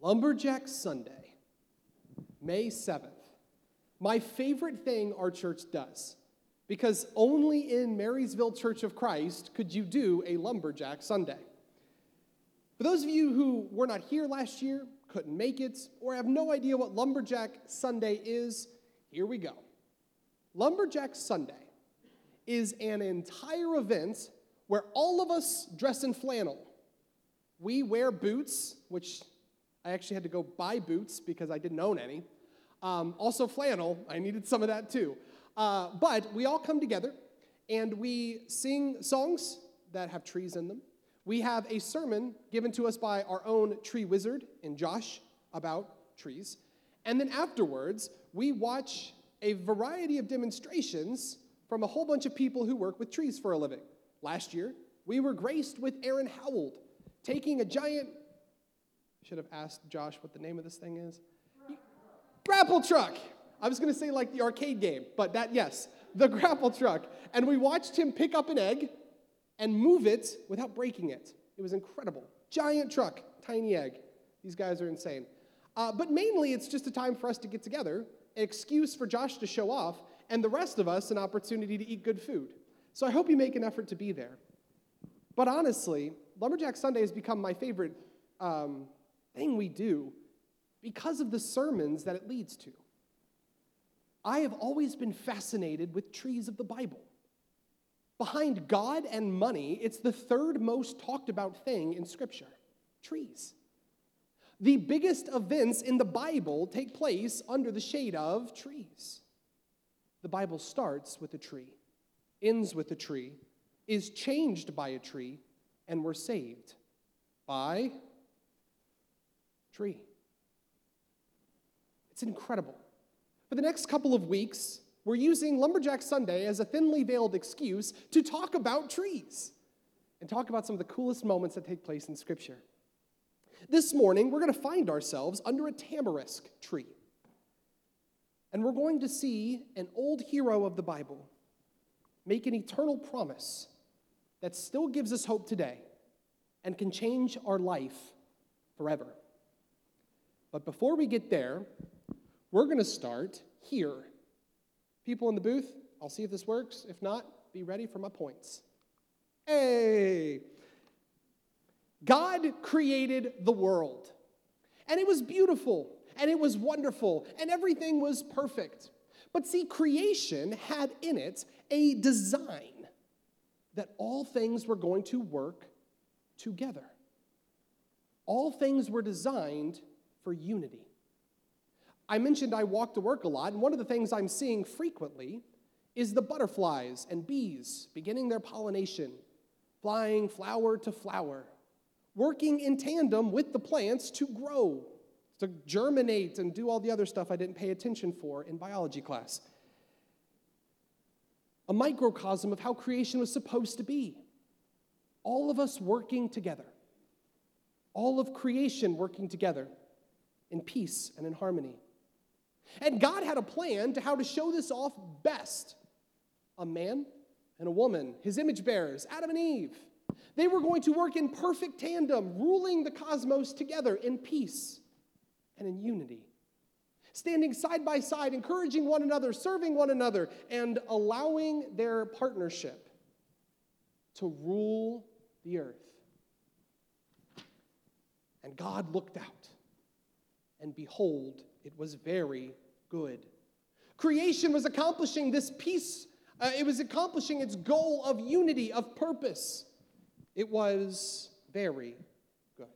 Lumberjack Sunday, May 7th. My favorite thing our church does, because only in Marysville Church of Christ could you do a Lumberjack Sunday. For those of you who were not here last year, couldn't make it, or have no idea what Lumberjack Sunday is, here we go. Lumberjack Sunday is an entire event where all of us dress in flannel. We wear boots, which I actually had to go buy boots because I didn't own any. Um, also, flannel, I needed some of that too. Uh, but we all come together and we sing songs that have trees in them. We have a sermon given to us by our own tree wizard in Josh about trees. And then afterwards, we watch a variety of demonstrations from a whole bunch of people who work with trees for a living. Last year, we were graced with Aaron Howell taking a giant, should have asked Josh what the name of this thing is. Grapple truck. I was going to say like the arcade game, but that, yes, the grapple truck. And we watched him pick up an egg and move it without breaking it. It was incredible. Giant truck, tiny egg. These guys are insane. Uh, but mainly, it's just a time for us to get together, an excuse for Josh to show off, and the rest of us an opportunity to eat good food. So I hope you make an effort to be there. But honestly, Lumberjack Sunday has become my favorite um, thing we do because of the sermons that it leads to. I have always been fascinated with trees of the Bible. Behind God and money, it's the third most talked about thing in Scripture trees. The biggest events in the Bible take place under the shade of trees. The Bible starts with a tree, ends with a tree, is changed by a tree, and we're saved by tree. It's incredible. For the next couple of weeks, we're using Lumberjack Sunday as a thinly veiled excuse to talk about trees and talk about some of the coolest moments that take place in Scripture. This morning, we're going to find ourselves under a tamarisk tree. And we're going to see an old hero of the Bible make an eternal promise that still gives us hope today and can change our life forever. But before we get there, we're going to start here. People in the booth, I'll see if this works. If not, be ready for my points. Hey! God created the world, and it was beautiful, and it was wonderful, and everything was perfect. But see, creation had in it a design that all things were going to work together. All things were designed for unity. I mentioned I walk to work a lot, and one of the things I'm seeing frequently is the butterflies and bees beginning their pollination, flying flower to flower, working in tandem with the plants to grow, to germinate, and do all the other stuff I didn't pay attention for in biology class. A microcosm of how creation was supposed to be. All of us working together, all of creation working together in peace and in harmony. And God had a plan to how to show this off best. A man and a woman, his image bearers, Adam and Eve. They were going to work in perfect tandem, ruling the cosmos together in peace and in unity. Standing side by side, encouraging one another, serving one another, and allowing their partnership to rule the earth. And God looked out, and behold, it was very good. Creation was accomplishing this peace, uh, it was accomplishing its goal of unity, of purpose. It was very good.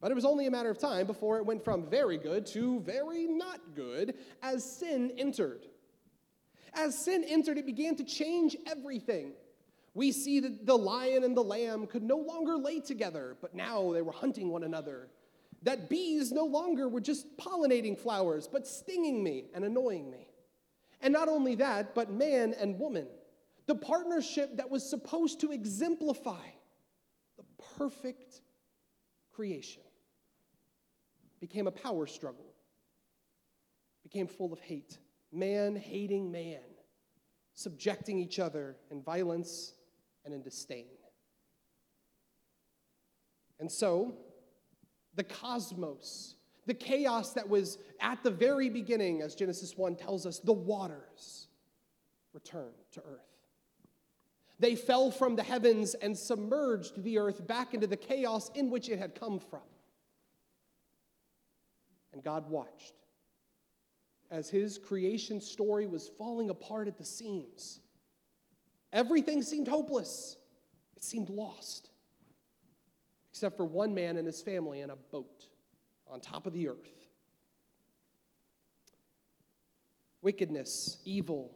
But it was only a matter of time before it went from very good to very not good as sin entered. As sin entered, it began to change everything. We see that the lion and the lamb could no longer lay together, but now they were hunting one another. That bees no longer were just pollinating flowers, but stinging me and annoying me. And not only that, but man and woman, the partnership that was supposed to exemplify the perfect creation, became a power struggle, became full of hate. Man hating man, subjecting each other in violence and in disdain. And so, the cosmos, the chaos that was at the very beginning, as Genesis 1 tells us, the waters return to earth. They fell from the heavens and submerged the earth back into the chaos in which it had come from. And God watched as his creation story was falling apart at the seams. Everything seemed hopeless, it seemed lost, except for one man and his family in a boat on top of the earth. Wickedness, evil,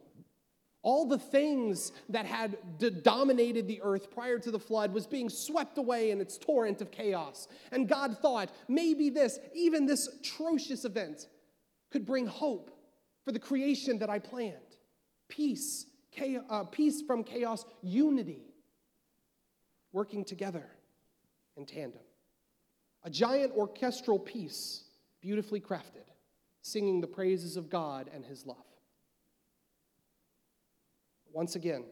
all the things that had d- dominated the earth prior to the flood was being swept away in its torrent of chaos. And God thought maybe this, even this atrocious event, could bring hope for the creation that I planned peace, uh, peace from chaos, unity, working together in tandem. A giant orchestral piece, beautifully crafted, singing the praises of God and his love. Once again,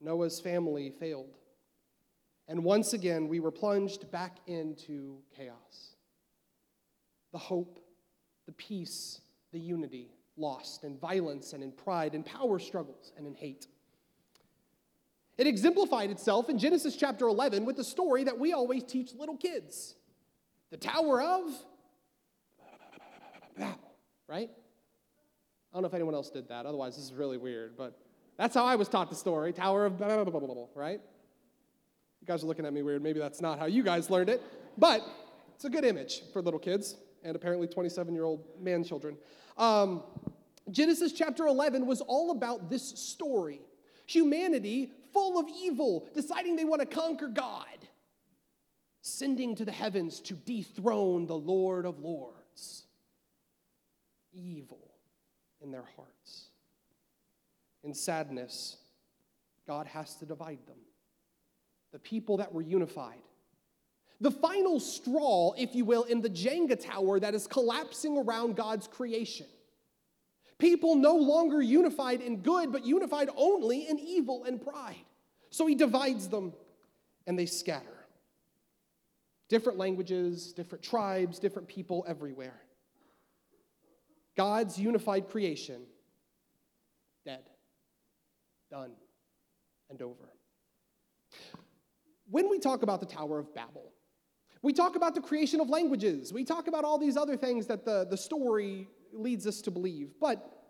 Noah's family failed. And once again, we were plunged back into chaos. The hope, the peace, the unity lost in violence and in pride, in power struggles and in hate. It exemplified itself in Genesis chapter 11 with the story that we always teach little kids the Tower of Babel, right? I don't know if anyone else did that. Otherwise, this is really weird, but that's how I was taught the story Tower of Babel, right? You guys are looking at me weird. Maybe that's not how you guys learned it, but it's a good image for little kids and apparently 27 year old man children. Um, Genesis chapter 11 was all about this story humanity full of evil, deciding they want to conquer God, sending to the heavens to dethrone the Lord of Lords. Evil in their hearts. In sadness, God has to divide them. The people that were unified. The final straw, if you will, in the Jenga tower that is collapsing around God's creation. People no longer unified in good, but unified only in evil and pride. So he divides them and they scatter. Different languages, different tribes, different people everywhere. God's unified creation, dead, done, and over. When we talk about the Tower of Babel, we talk about the creation of languages. We talk about all these other things that the, the story leads us to believe, but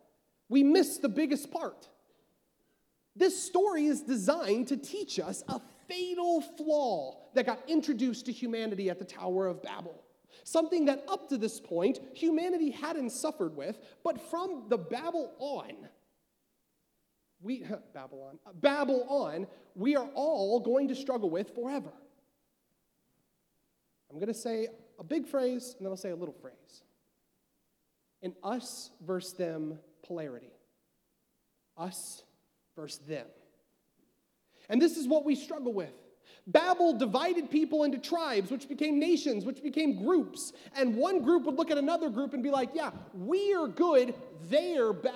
we miss the biggest part. This story is designed to teach us a fatal flaw that got introduced to humanity at the Tower of Babel. Something that up to this point humanity hadn't suffered with, but from the Babel on, we Babylon, uh, Babel on, we are all going to struggle with forever. I'm going to say a big phrase and then I'll say a little phrase. An us versus them polarity. Us versus them. And this is what we struggle with. Babel divided people into tribes, which became nations, which became groups. And one group would look at another group and be like, yeah, we are good, they are bad.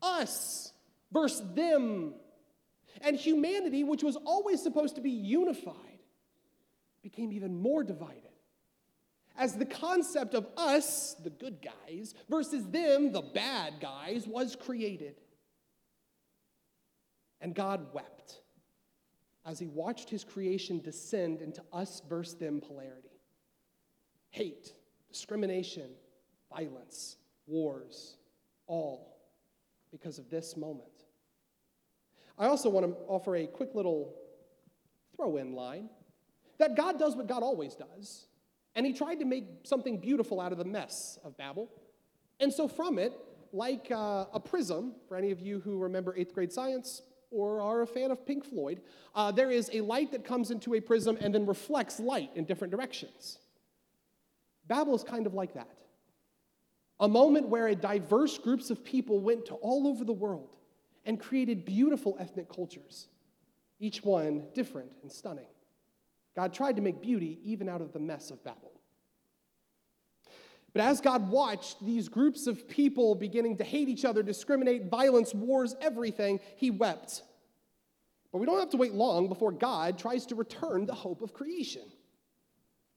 Us versus them. And humanity, which was always supposed to be unified, became even more divided. As the concept of us, the good guys, versus them, the bad guys, was created. And God wept as he watched his creation descend into us versus them polarity. Hate, discrimination, violence, wars, all because of this moment. I also want to offer a quick little throw in line that God does what God always does, and he tried to make something beautiful out of the mess of Babel. And so, from it, like uh, a prism, for any of you who remember eighth grade science, or are a fan of Pink Floyd, uh, there is a light that comes into a prism and then reflects light in different directions. Babel is kind of like that. A moment where a diverse groups of people went to all over the world and created beautiful ethnic cultures, each one different and stunning. God tried to make beauty even out of the mess of Babel. But as God watched these groups of people beginning to hate each other, discriminate, violence, wars, everything, he wept. But we don't have to wait long before God tries to return the hope of creation.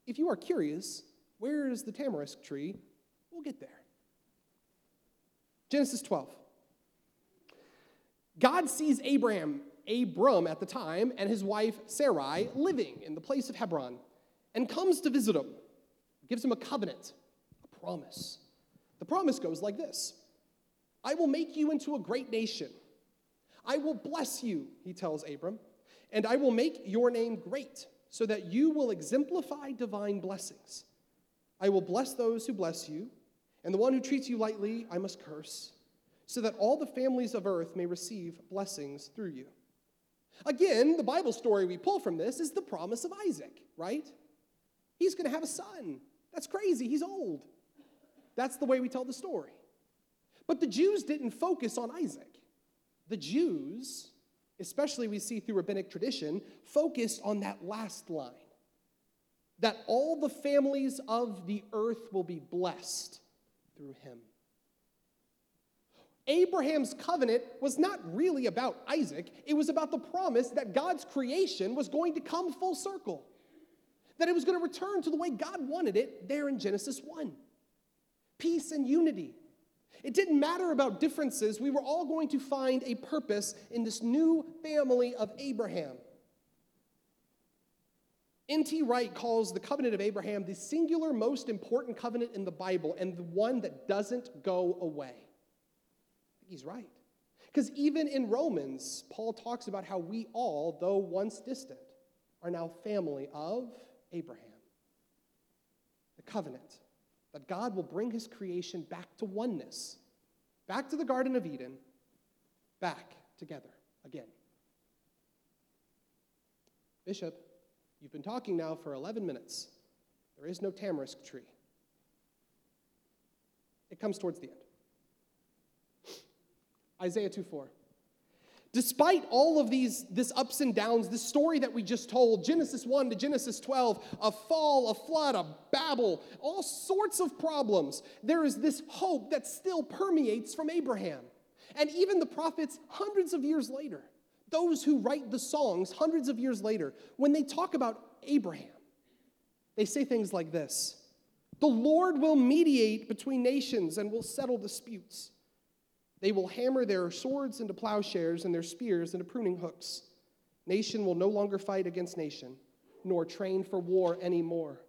if you are curious, where is the tamarisk tree? We'll get there. Genesis 12. God sees Abraham, Abram at the time, and his wife Sarai living in the place of Hebron and comes to visit him, gives him a covenant, a promise. The promise goes like this I will make you into a great nation. I will bless you, he tells Abram, and I will make your name great so that you will exemplify divine blessings. I will bless those who bless you, and the one who treats you lightly I must curse, so that all the families of earth may receive blessings through you. Again, the Bible story we pull from this is the promise of Isaac, right? He's going to have a son. That's crazy. He's old. That's the way we tell the story. But the Jews didn't focus on Isaac. The Jews, especially we see through rabbinic tradition, focused on that last line that all the families of the earth will be blessed through him. Abraham's covenant was not really about Isaac, it was about the promise that God's creation was going to come full circle, that it was going to return to the way God wanted it there in Genesis 1 peace and unity. It didn't matter about differences. We were all going to find a purpose in this new family of Abraham. N.T. Wright calls the covenant of Abraham the singular most important covenant in the Bible and the one that doesn't go away. He's right. Because even in Romans, Paul talks about how we all, though once distant, are now family of Abraham. The covenant that God will bring his creation back to oneness, back to the Garden of Eden, back together again. Bishop, you've been talking now for 11 minutes. There is no tamarisk tree. It comes towards the end. Isaiah 2 4. Despite all of these this ups and downs, this story that we just told, Genesis 1 to Genesis 12, a fall, a flood, a Babel, all sorts of problems, there is this hope that still permeates from Abraham. And even the prophets, hundreds of years later, those who write the songs hundreds of years later, when they talk about Abraham, they say things like this The Lord will mediate between nations and will settle disputes. They will hammer their swords into plowshares and their spears into pruning hooks. Nation will no longer fight against nation, nor train for war anymore.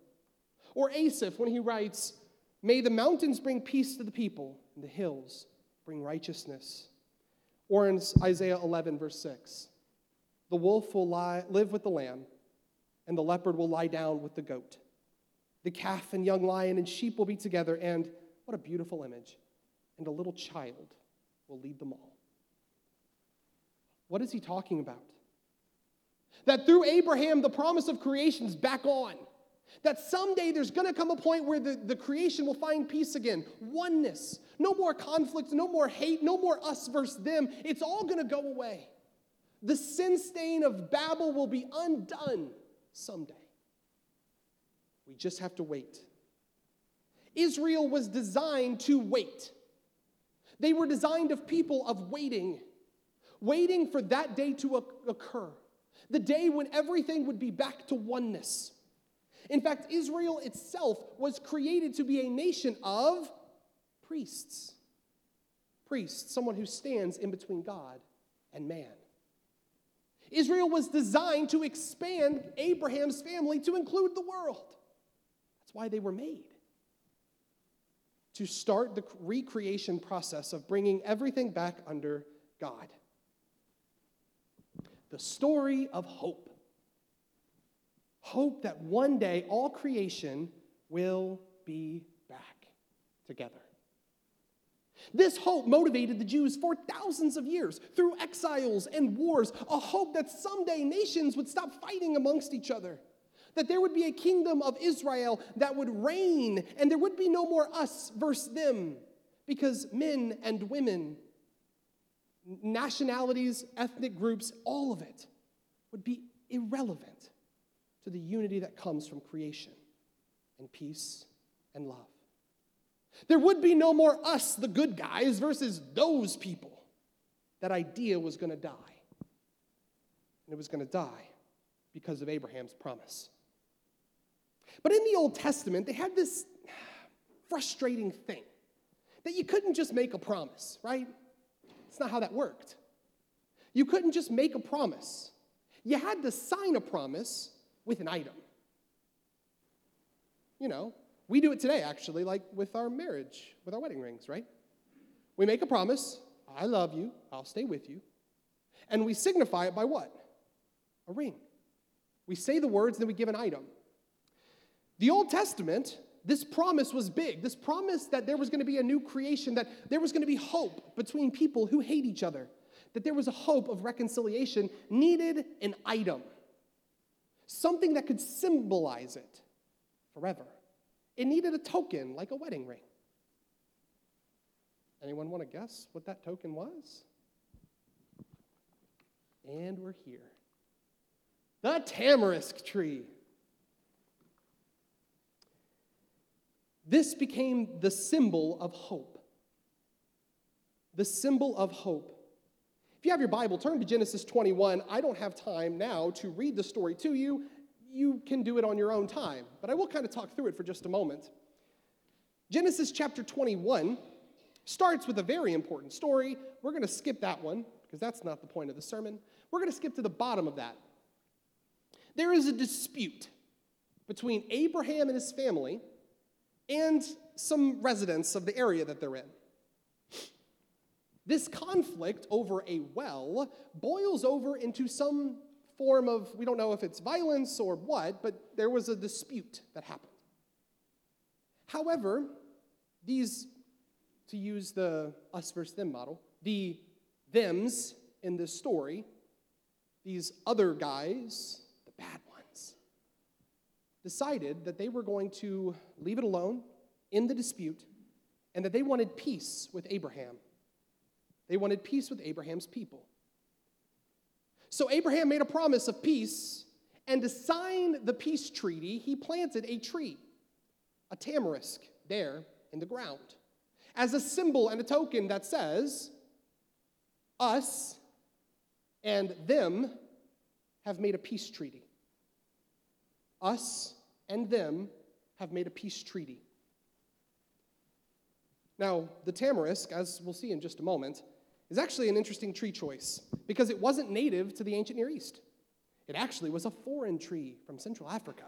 Or Asaph, when he writes, May the mountains bring peace to the people, and the hills bring righteousness. Or in Isaiah 11, verse 6, The wolf will lie, live with the lamb, and the leopard will lie down with the goat. The calf and young lion and sheep will be together, and what a beautiful image, and a little child will lead them all. What is he talking about? That through Abraham, the promise of creation is back on. That someday there's going to come a point where the, the creation will find peace again, oneness, no more conflict, no more hate, no more us versus them. It's all going to go away. The sin stain of Babel will be undone someday. We just have to wait. Israel was designed to wait. They were designed of people of waiting, waiting for that day to occur, the day when everything would be back to oneness. In fact, Israel itself was created to be a nation of priests. Priests, someone who stands in between God and man. Israel was designed to expand Abraham's family to include the world. That's why they were made to start the recreation process of bringing everything back under God. The story of hope. Hope that one day all creation will be back together. This hope motivated the Jews for thousands of years through exiles and wars, a hope that someday nations would stop fighting amongst each other that there would be a kingdom of Israel that would reign, and there would be no more us versus them, because men and women, nationalities, ethnic groups, all of it would be irrelevant to the unity that comes from creation and peace and love. There would be no more us, the good guys, versus those people. That idea was going to die. And it was going to die because of Abraham's promise. But in the Old Testament, they had this frustrating thing that you couldn't just make a promise, right? It's not how that worked. You couldn't just make a promise. You had to sign a promise with an item. You know, we do it today, actually, like with our marriage, with our wedding rings, right? We make a promise I love you, I'll stay with you. And we signify it by what? A ring. We say the words, then we give an item. The Old Testament, this promise was big. This promise that there was going to be a new creation, that there was going to be hope between people who hate each other, that there was a hope of reconciliation, needed an item, something that could symbolize it forever. It needed a token like a wedding ring. Anyone want to guess what that token was? And we're here. The tamarisk tree. This became the symbol of hope. The symbol of hope. If you have your Bible, turn to Genesis 21. I don't have time now to read the story to you. You can do it on your own time, but I will kind of talk through it for just a moment. Genesis chapter 21 starts with a very important story. We're going to skip that one because that's not the point of the sermon. We're going to skip to the bottom of that. There is a dispute between Abraham and his family and some residents of the area that they're in. This conflict over a well boils over into some form of, we don't know if it's violence or what, but there was a dispute that happened. However, these, to use the us versus them model, the thems in this story, these other guys, decided that they were going to leave it alone in the dispute and that they wanted peace with Abraham. They wanted peace with Abraham's people. So Abraham made a promise of peace, and to sign the peace treaty, he planted a tree, a tamarisk, there in the ground, as a symbol and a token that says, Us and them have made a peace treaty. Us and them have made a peace treaty. Now, the tamarisk, as we'll see in just a moment, is actually an interesting tree choice because it wasn't native to the ancient Near East. It actually was a foreign tree from Central Africa.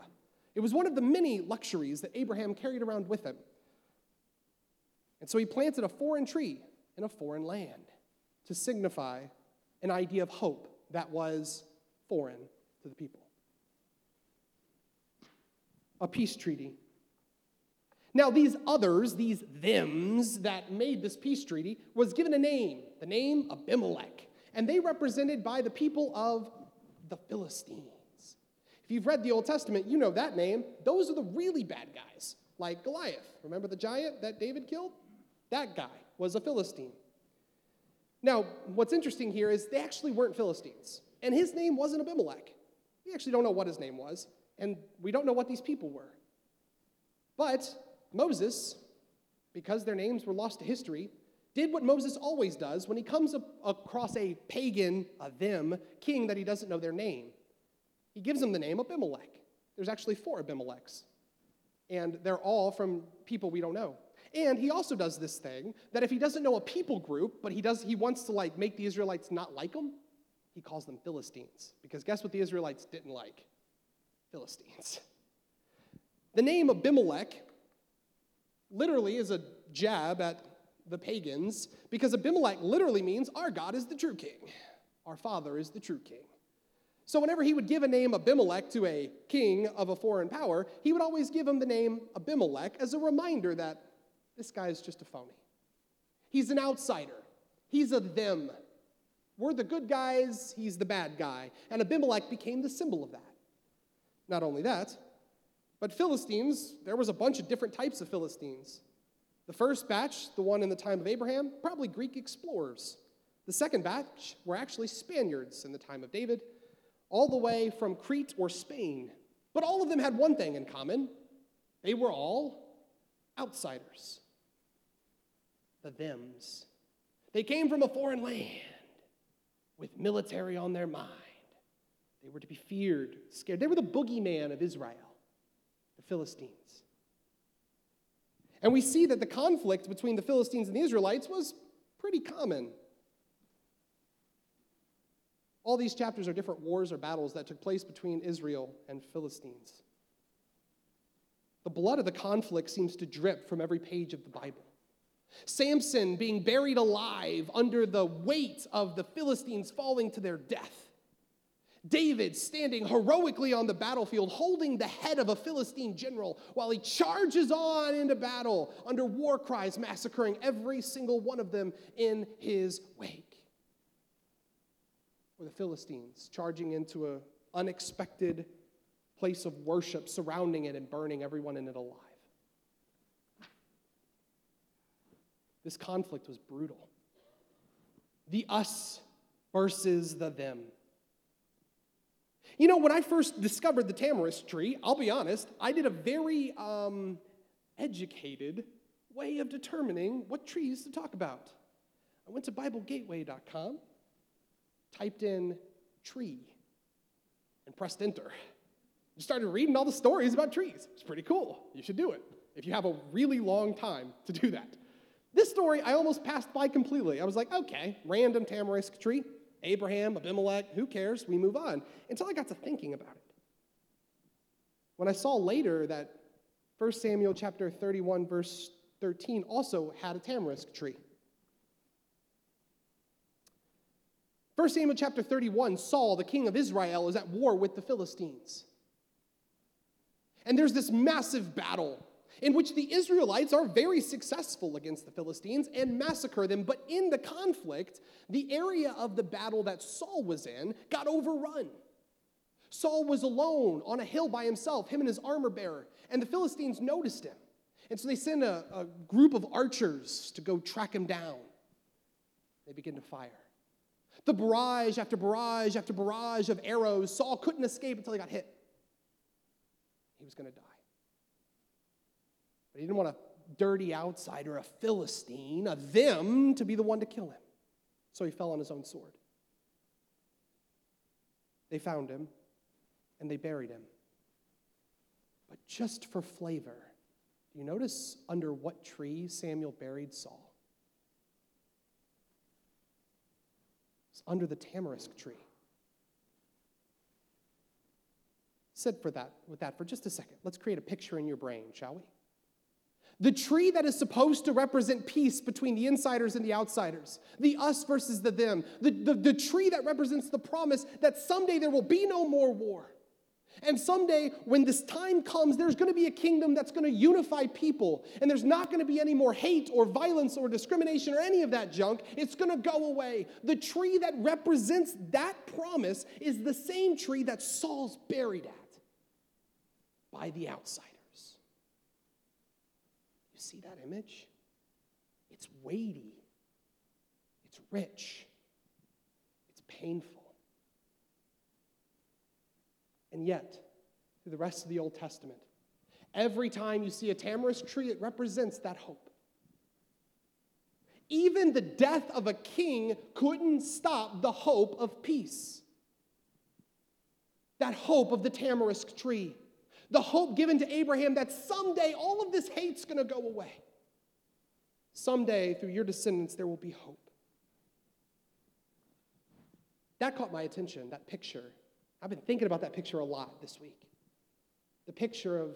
It was one of the many luxuries that Abraham carried around with him. And so he planted a foreign tree in a foreign land to signify an idea of hope that was foreign to the people a peace treaty. Now, these others, these thems that made this peace treaty, was given a name, the name Abimelech. And they represented by the people of the Philistines. If you've read the Old Testament, you know that name. Those are the really bad guys, like Goliath. Remember the giant that David killed? That guy was a Philistine. Now, what's interesting here is they actually weren't Philistines, and his name wasn't Abimelech. We actually don't know what his name was and we don't know what these people were. But Moses, because their names were lost to history, did what Moses always does when he comes across a pagan, a them, king that he doesn't know their name. He gives them the name Abimelech. There's actually four Abimelechs, and they're all from people we don't know. And he also does this thing that if he doesn't know a people group, but he does he wants to like make the Israelites not like them, he calls them Philistines. Because guess what the Israelites didn't like? Philistines. The name Abimelech literally is a jab at the pagans because Abimelech literally means our God is the true king, our father is the true king. So, whenever he would give a name Abimelech to a king of a foreign power, he would always give him the name Abimelech as a reminder that this guy is just a phony. He's an outsider, he's a them. We're the good guys, he's the bad guy. And Abimelech became the symbol of that. Not only that, but Philistines, there was a bunch of different types of Philistines. The first batch, the one in the time of Abraham, probably Greek explorers. The second batch were actually Spaniards in the time of David, all the way from Crete or Spain. But all of them had one thing in common they were all outsiders. The thems. They came from a foreign land with military on their mind. They were to be feared, scared. They were the boogeyman of Israel, the Philistines. And we see that the conflict between the Philistines and the Israelites was pretty common. All these chapters are different wars or battles that took place between Israel and Philistines. The blood of the conflict seems to drip from every page of the Bible. Samson being buried alive under the weight of the Philistines falling to their death. David standing heroically on the battlefield, holding the head of a Philistine general while he charges on into battle under war cries, massacring every single one of them in his wake. Or the Philistines charging into an unexpected place of worship, surrounding it and burning everyone in it alive. This conflict was brutal. The us versus the them. You know, when I first discovered the tamarisk tree, I'll be honest, I did a very um, educated way of determining what trees to talk about. I went to BibleGateway.com, typed in tree, and pressed enter. Just started reading all the stories about trees. It's pretty cool. You should do it if you have a really long time to do that. This story I almost passed by completely. I was like, okay, random tamarisk tree. Abraham, Abimelech, who cares? We move on. Until I got to thinking about it. When I saw later that 1 Samuel chapter 31, verse 13 also had a tamarisk tree. 1 Samuel chapter 31, Saul, the king of Israel, is at war with the Philistines. And there's this massive battle in which the Israelites are very successful against the Philistines and massacre them. But in the conflict, the area of the battle that Saul was in got overrun. Saul was alone on a hill by himself, him and his armor bearer, and the Philistines noticed him. And so they send a, a group of archers to go track him down. They begin to fire. The barrage after barrage after barrage of arrows, Saul couldn't escape until he got hit. He was going to die. He didn't want a dirty outsider, a Philistine, a them, to be the one to kill him. So he fell on his own sword. They found him and they buried him. But just for flavor, do you notice under what tree Samuel buried Saul? It's under the tamarisk tree. Sit for that with that for just a second. Let's create a picture in your brain, shall we? The tree that is supposed to represent peace between the insiders and the outsiders, the us versus the them, the, the, the, tree that represents the promise that someday there will be no more war. And someday, when this time comes, there's going to be a kingdom that's going to unify people, and there's not going to be any more hate or violence or discrimination or any of that junk. It's going to go away. The tree that represents that promise is the same tree that Saul's buried at by the outside. You see that image? It's weighty, it's rich, it's painful. And yet, through the rest of the Old Testament, every time you see a tamarisk tree, it represents that hope. Even the death of a king couldn't stop the hope of peace. That hope of the tamarisk tree the hope given to Abraham that someday all of this hate's going to go away. Someday, through your descendants, there will be hope. That caught my attention, that picture. I've been thinking about that picture a lot this week. The picture of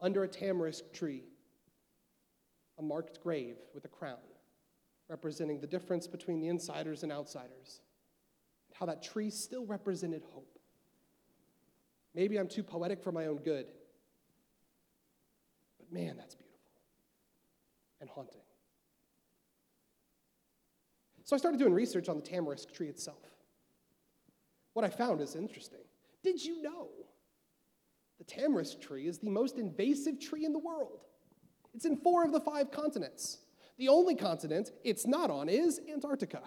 under a tamarisk tree, a marked grave with a crown, representing the difference between the insiders and outsiders. How that tree still represented hope. Maybe I'm too poetic for my own good. But man, that's beautiful and haunting. So I started doing research on the tamarisk tree itself. What I found is interesting. Did you know the tamarisk tree is the most invasive tree in the world? It's in four of the five continents. The only continent it's not on is Antarctica,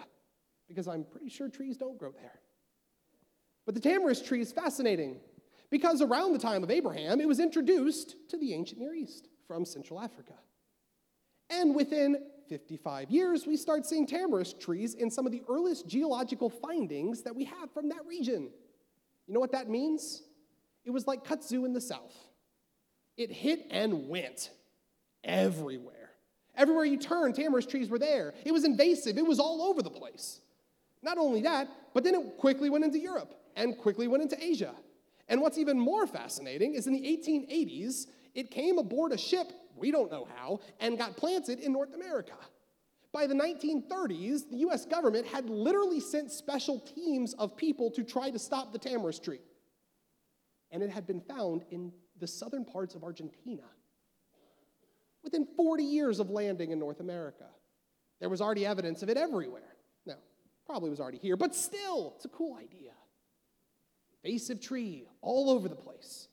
because I'm pretty sure trees don't grow there. But the tamarisk tree is fascinating because around the time of Abraham, it was introduced to the ancient Near East from Central Africa. And within 55 years, we start seeing tamarisk trees in some of the earliest geological findings that we have from that region. You know what that means? It was like kudzu in the south. It hit and went everywhere. Everywhere you turned, tamarisk trees were there. It was invasive, it was all over the place. Not only that, but then it quickly went into Europe and quickly went into Asia. And what's even more fascinating is in the 1880s, it came aboard a ship, we don't know how, and got planted in North America. By the 1930s, the US government had literally sent special teams of people to try to stop the tamarisk tree. And it had been found in the southern parts of Argentina within 40 years of landing in North America. There was already evidence of it everywhere. Now, probably was already here, but still, it's a cool idea. Invasive tree all over the place,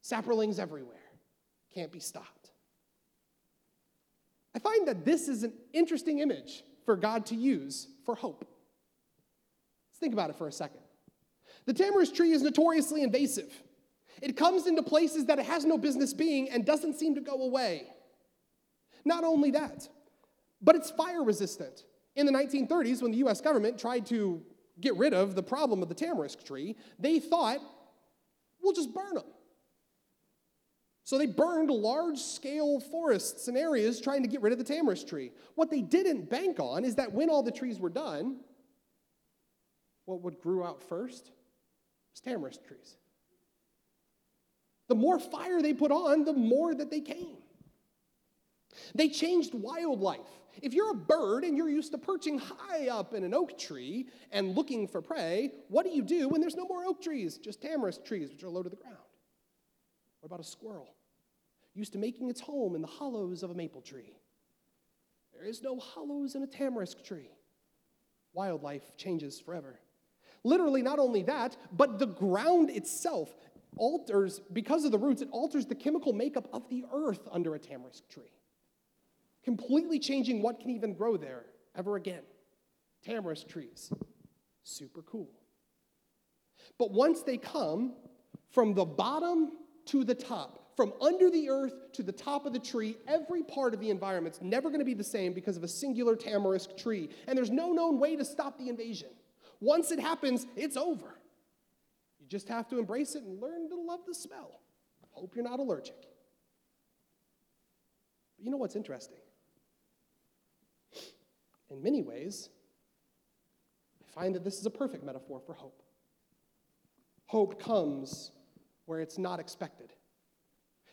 saplings everywhere, can't be stopped. I find that this is an interesting image for God to use for hope. Let's think about it for a second. The tamarisk tree is notoriously invasive. It comes into places that it has no business being and doesn't seem to go away. Not only that, but it's fire resistant. In the 1930s, when the US government tried to get rid of the problem of the tamarisk tree, they thought, we'll just burn them. So they burned large scale forests and areas trying to get rid of the tamarisk tree. What they didn't bank on is that when all the trees were done, what would grew out first was tamarisk trees. The more fire they put on, the more that they came. They changed wildlife. If you're a bird and you're used to perching high up in an oak tree and looking for prey, what do you do when there's no more oak trees, just tamarisk trees, which are low to the ground? What about a squirrel? Used to making its home in the hollows of a maple tree. There is no hollows in a tamarisk tree. Wildlife changes forever. Literally, not only that, but the ground itself alters, because of the roots, it alters the chemical makeup of the earth under a tamarisk tree completely changing what can even grow there ever again. Tamarisk trees, super cool. But once they come from the bottom to the top, from under the earth to the top of the tree, every part of the environment's never going to be the same because of a singular tamarisk tree. And there's no known way to stop the invasion. Once it happens, it's over. You just have to embrace it and learn to love the smell. Hope you're not allergic. But you know what's interesting? In many ways, I find that this is a perfect metaphor for hope. Hope comes where it's not expected.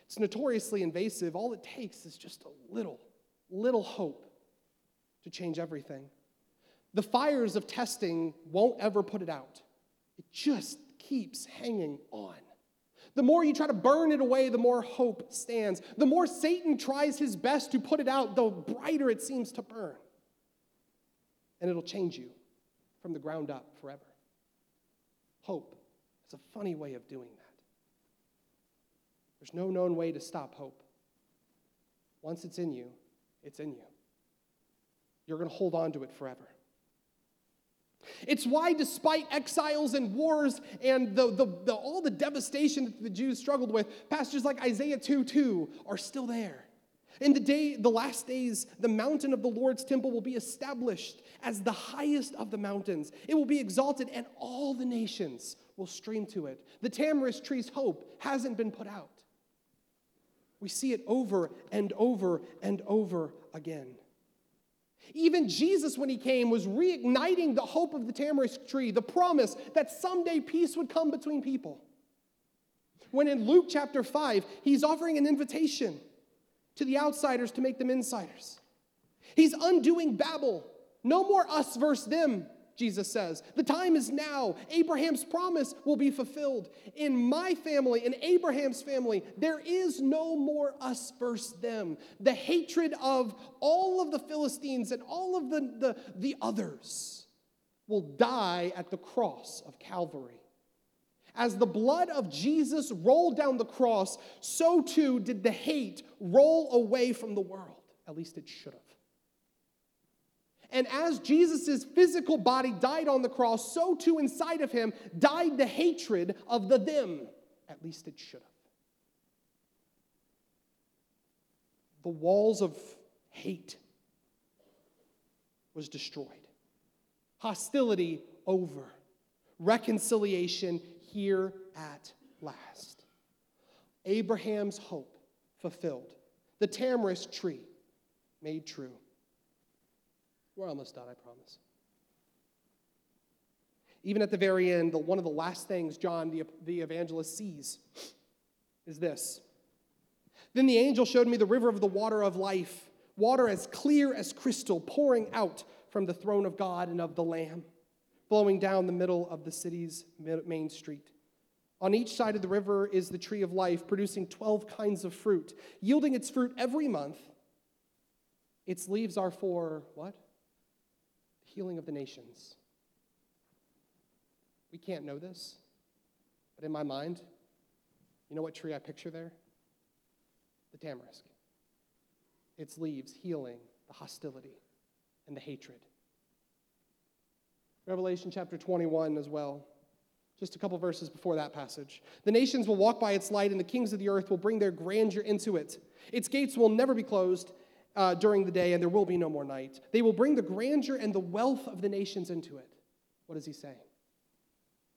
It's notoriously invasive. All it takes is just a little, little hope to change everything. The fires of testing won't ever put it out, it just keeps hanging on. The more you try to burn it away, the more hope stands. The more Satan tries his best to put it out, the brighter it seems to burn and it'll change you from the ground up forever. Hope is a funny way of doing that. There's no known way to stop hope. Once it's in you, it's in you. You're going to hold on to it forever. It's why, despite exiles and wars and the, the, the, all the devastation that the Jews struggled with, passages like Isaiah 2 2 are still there. In the day, the last days, the mountain of the Lord's temple will be established as the highest of the mountains. It will be exalted, and all the nations will stream to it. The tamarisk tree's hope hasn't been put out. We see it over and over and over again. Even Jesus, when he came, was reigniting the hope of the tamarisk tree, the promise that someday peace would come between people. When in Luke chapter 5, he's offering an invitation to the outsiders to make them insiders. He's undoing Babel. No more us versus them, Jesus says. The time is now. Abraham's promise will be fulfilled. In my family, in Abraham's family, there is no more us versus them. The hatred of all of the Philistines and all of the, the, the others will die at the cross of Calvary. As the blood of Jesus rolled down the cross, so too did the hate roll away from the world. At least it should have. And as Jesus' physical body died on the cross, so too inside of him died the hatred of the them. At least it should have. The walls of hate was destroyed. Hostility over. Reconciliation here at last. Abraham's hope fulfilled. The tamarisk tree made true. We're almost done, I promise. Even at the very end, the, one of the last things John the, the evangelist sees is this. Then the angel showed me the river of the water of life, water as clear as crystal, pouring out from the throne of God and of the Lamb, flowing down the middle of the city's main street. On each side of the river is the tree of life, producing 12 kinds of fruit, yielding its fruit every month. Its leaves are for what? Healing of the nations. We can't know this, but in my mind, you know what tree I picture there? The tamarisk. Its leaves healing the hostility and the hatred. Revelation chapter 21 as well. Just a couple verses before that passage. The nations will walk by its light, and the kings of the earth will bring their grandeur into it. Its gates will never be closed uh, during the day, and there will be no more night. They will bring the grandeur and the wealth of the nations into it. What is he saying?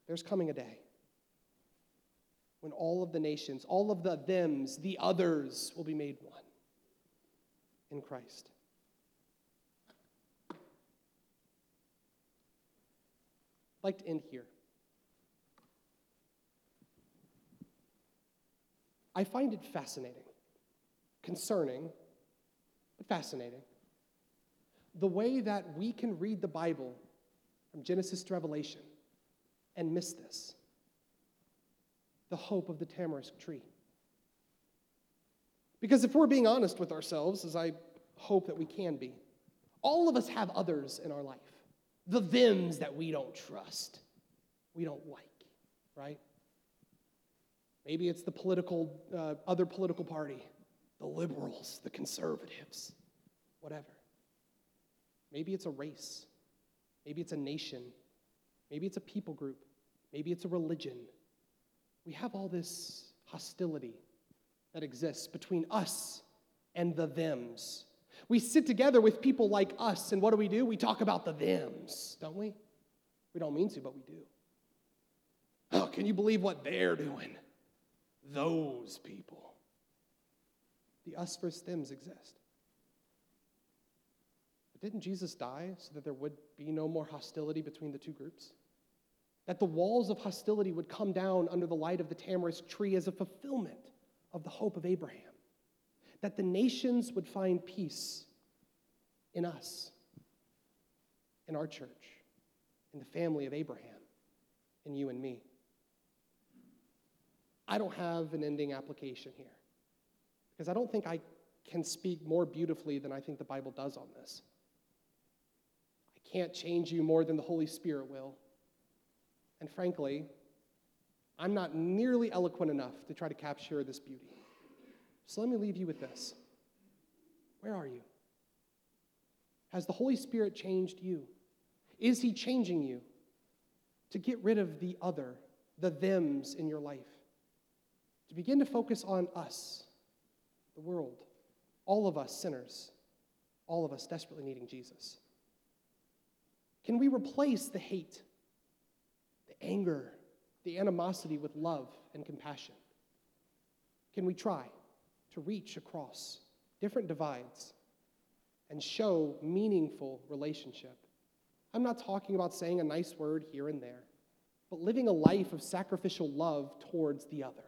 There's coming a day when all of the nations, all of the thems, the others will be made one in Christ. Like to end here. I find it fascinating, concerning, but fascinating. The way that we can read the Bible from Genesis to Revelation and miss this the hope of the tamarisk tree. Because if we're being honest with ourselves, as I hope that we can be, all of us have others in our life. The thems that we don't trust, we don't like, right? Maybe it's the political, uh, other political party, the liberals, the conservatives, whatever. Maybe it's a race. Maybe it's a nation. Maybe it's a people group. Maybe it's a religion. We have all this hostility that exists between us and the thems. We sit together with people like us, and what do we do? We talk about the thems, don't we? We don't mean to, but we do. Oh, can you believe what they're doing? Those people. The us versus thems exist. But didn't Jesus die so that there would be no more hostility between the two groups? that the walls of hostility would come down under the light of the tamarisk tree as a fulfillment of the hope of Abraham, that the nations would find peace in us, in our church, in the family of Abraham, in you and me. I don't have an ending application here because I don't think I can speak more beautifully than I think the Bible does on this. I can't change you more than the Holy Spirit will. And frankly, I'm not nearly eloquent enough to try to capture this beauty. So let me leave you with this. Where are you? Has the Holy Spirit changed you? Is He changing you to get rid of the other, the thems in your life? To begin to focus on us, the world, all of us sinners, all of us desperately needing Jesus? Can we replace the hate the anger, the animosity with love and compassion? Can we try to reach across different divides and show meaningful relationship? I'm not talking about saying a nice word here and there, but living a life of sacrificial love towards the other.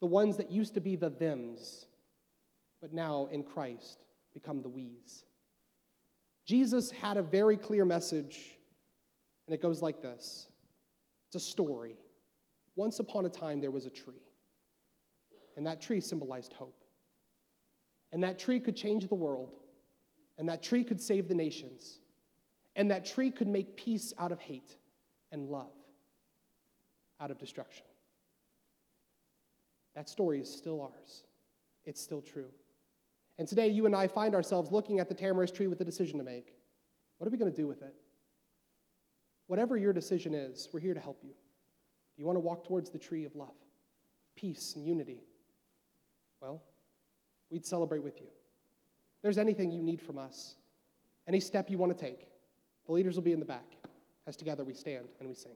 The ones that used to be the thems, but now in Christ become the we's. Jesus had a very clear message, and it goes like this it's a story. Once upon a time, there was a tree, and that tree symbolized hope. And that tree could change the world, and that tree could save the nations, and that tree could make peace out of hate and love out of destruction. That story is still ours. It's still true. And today, you and I find ourselves looking at the tamarisk tree with a decision to make. What are we going to do with it? Whatever your decision is, we're here to help you. Do you want to walk towards the tree of love, peace, and unity? Well, we'd celebrate with you. If there's anything you need from us, any step you want to take, the leaders will be in the back as together we stand and we sing.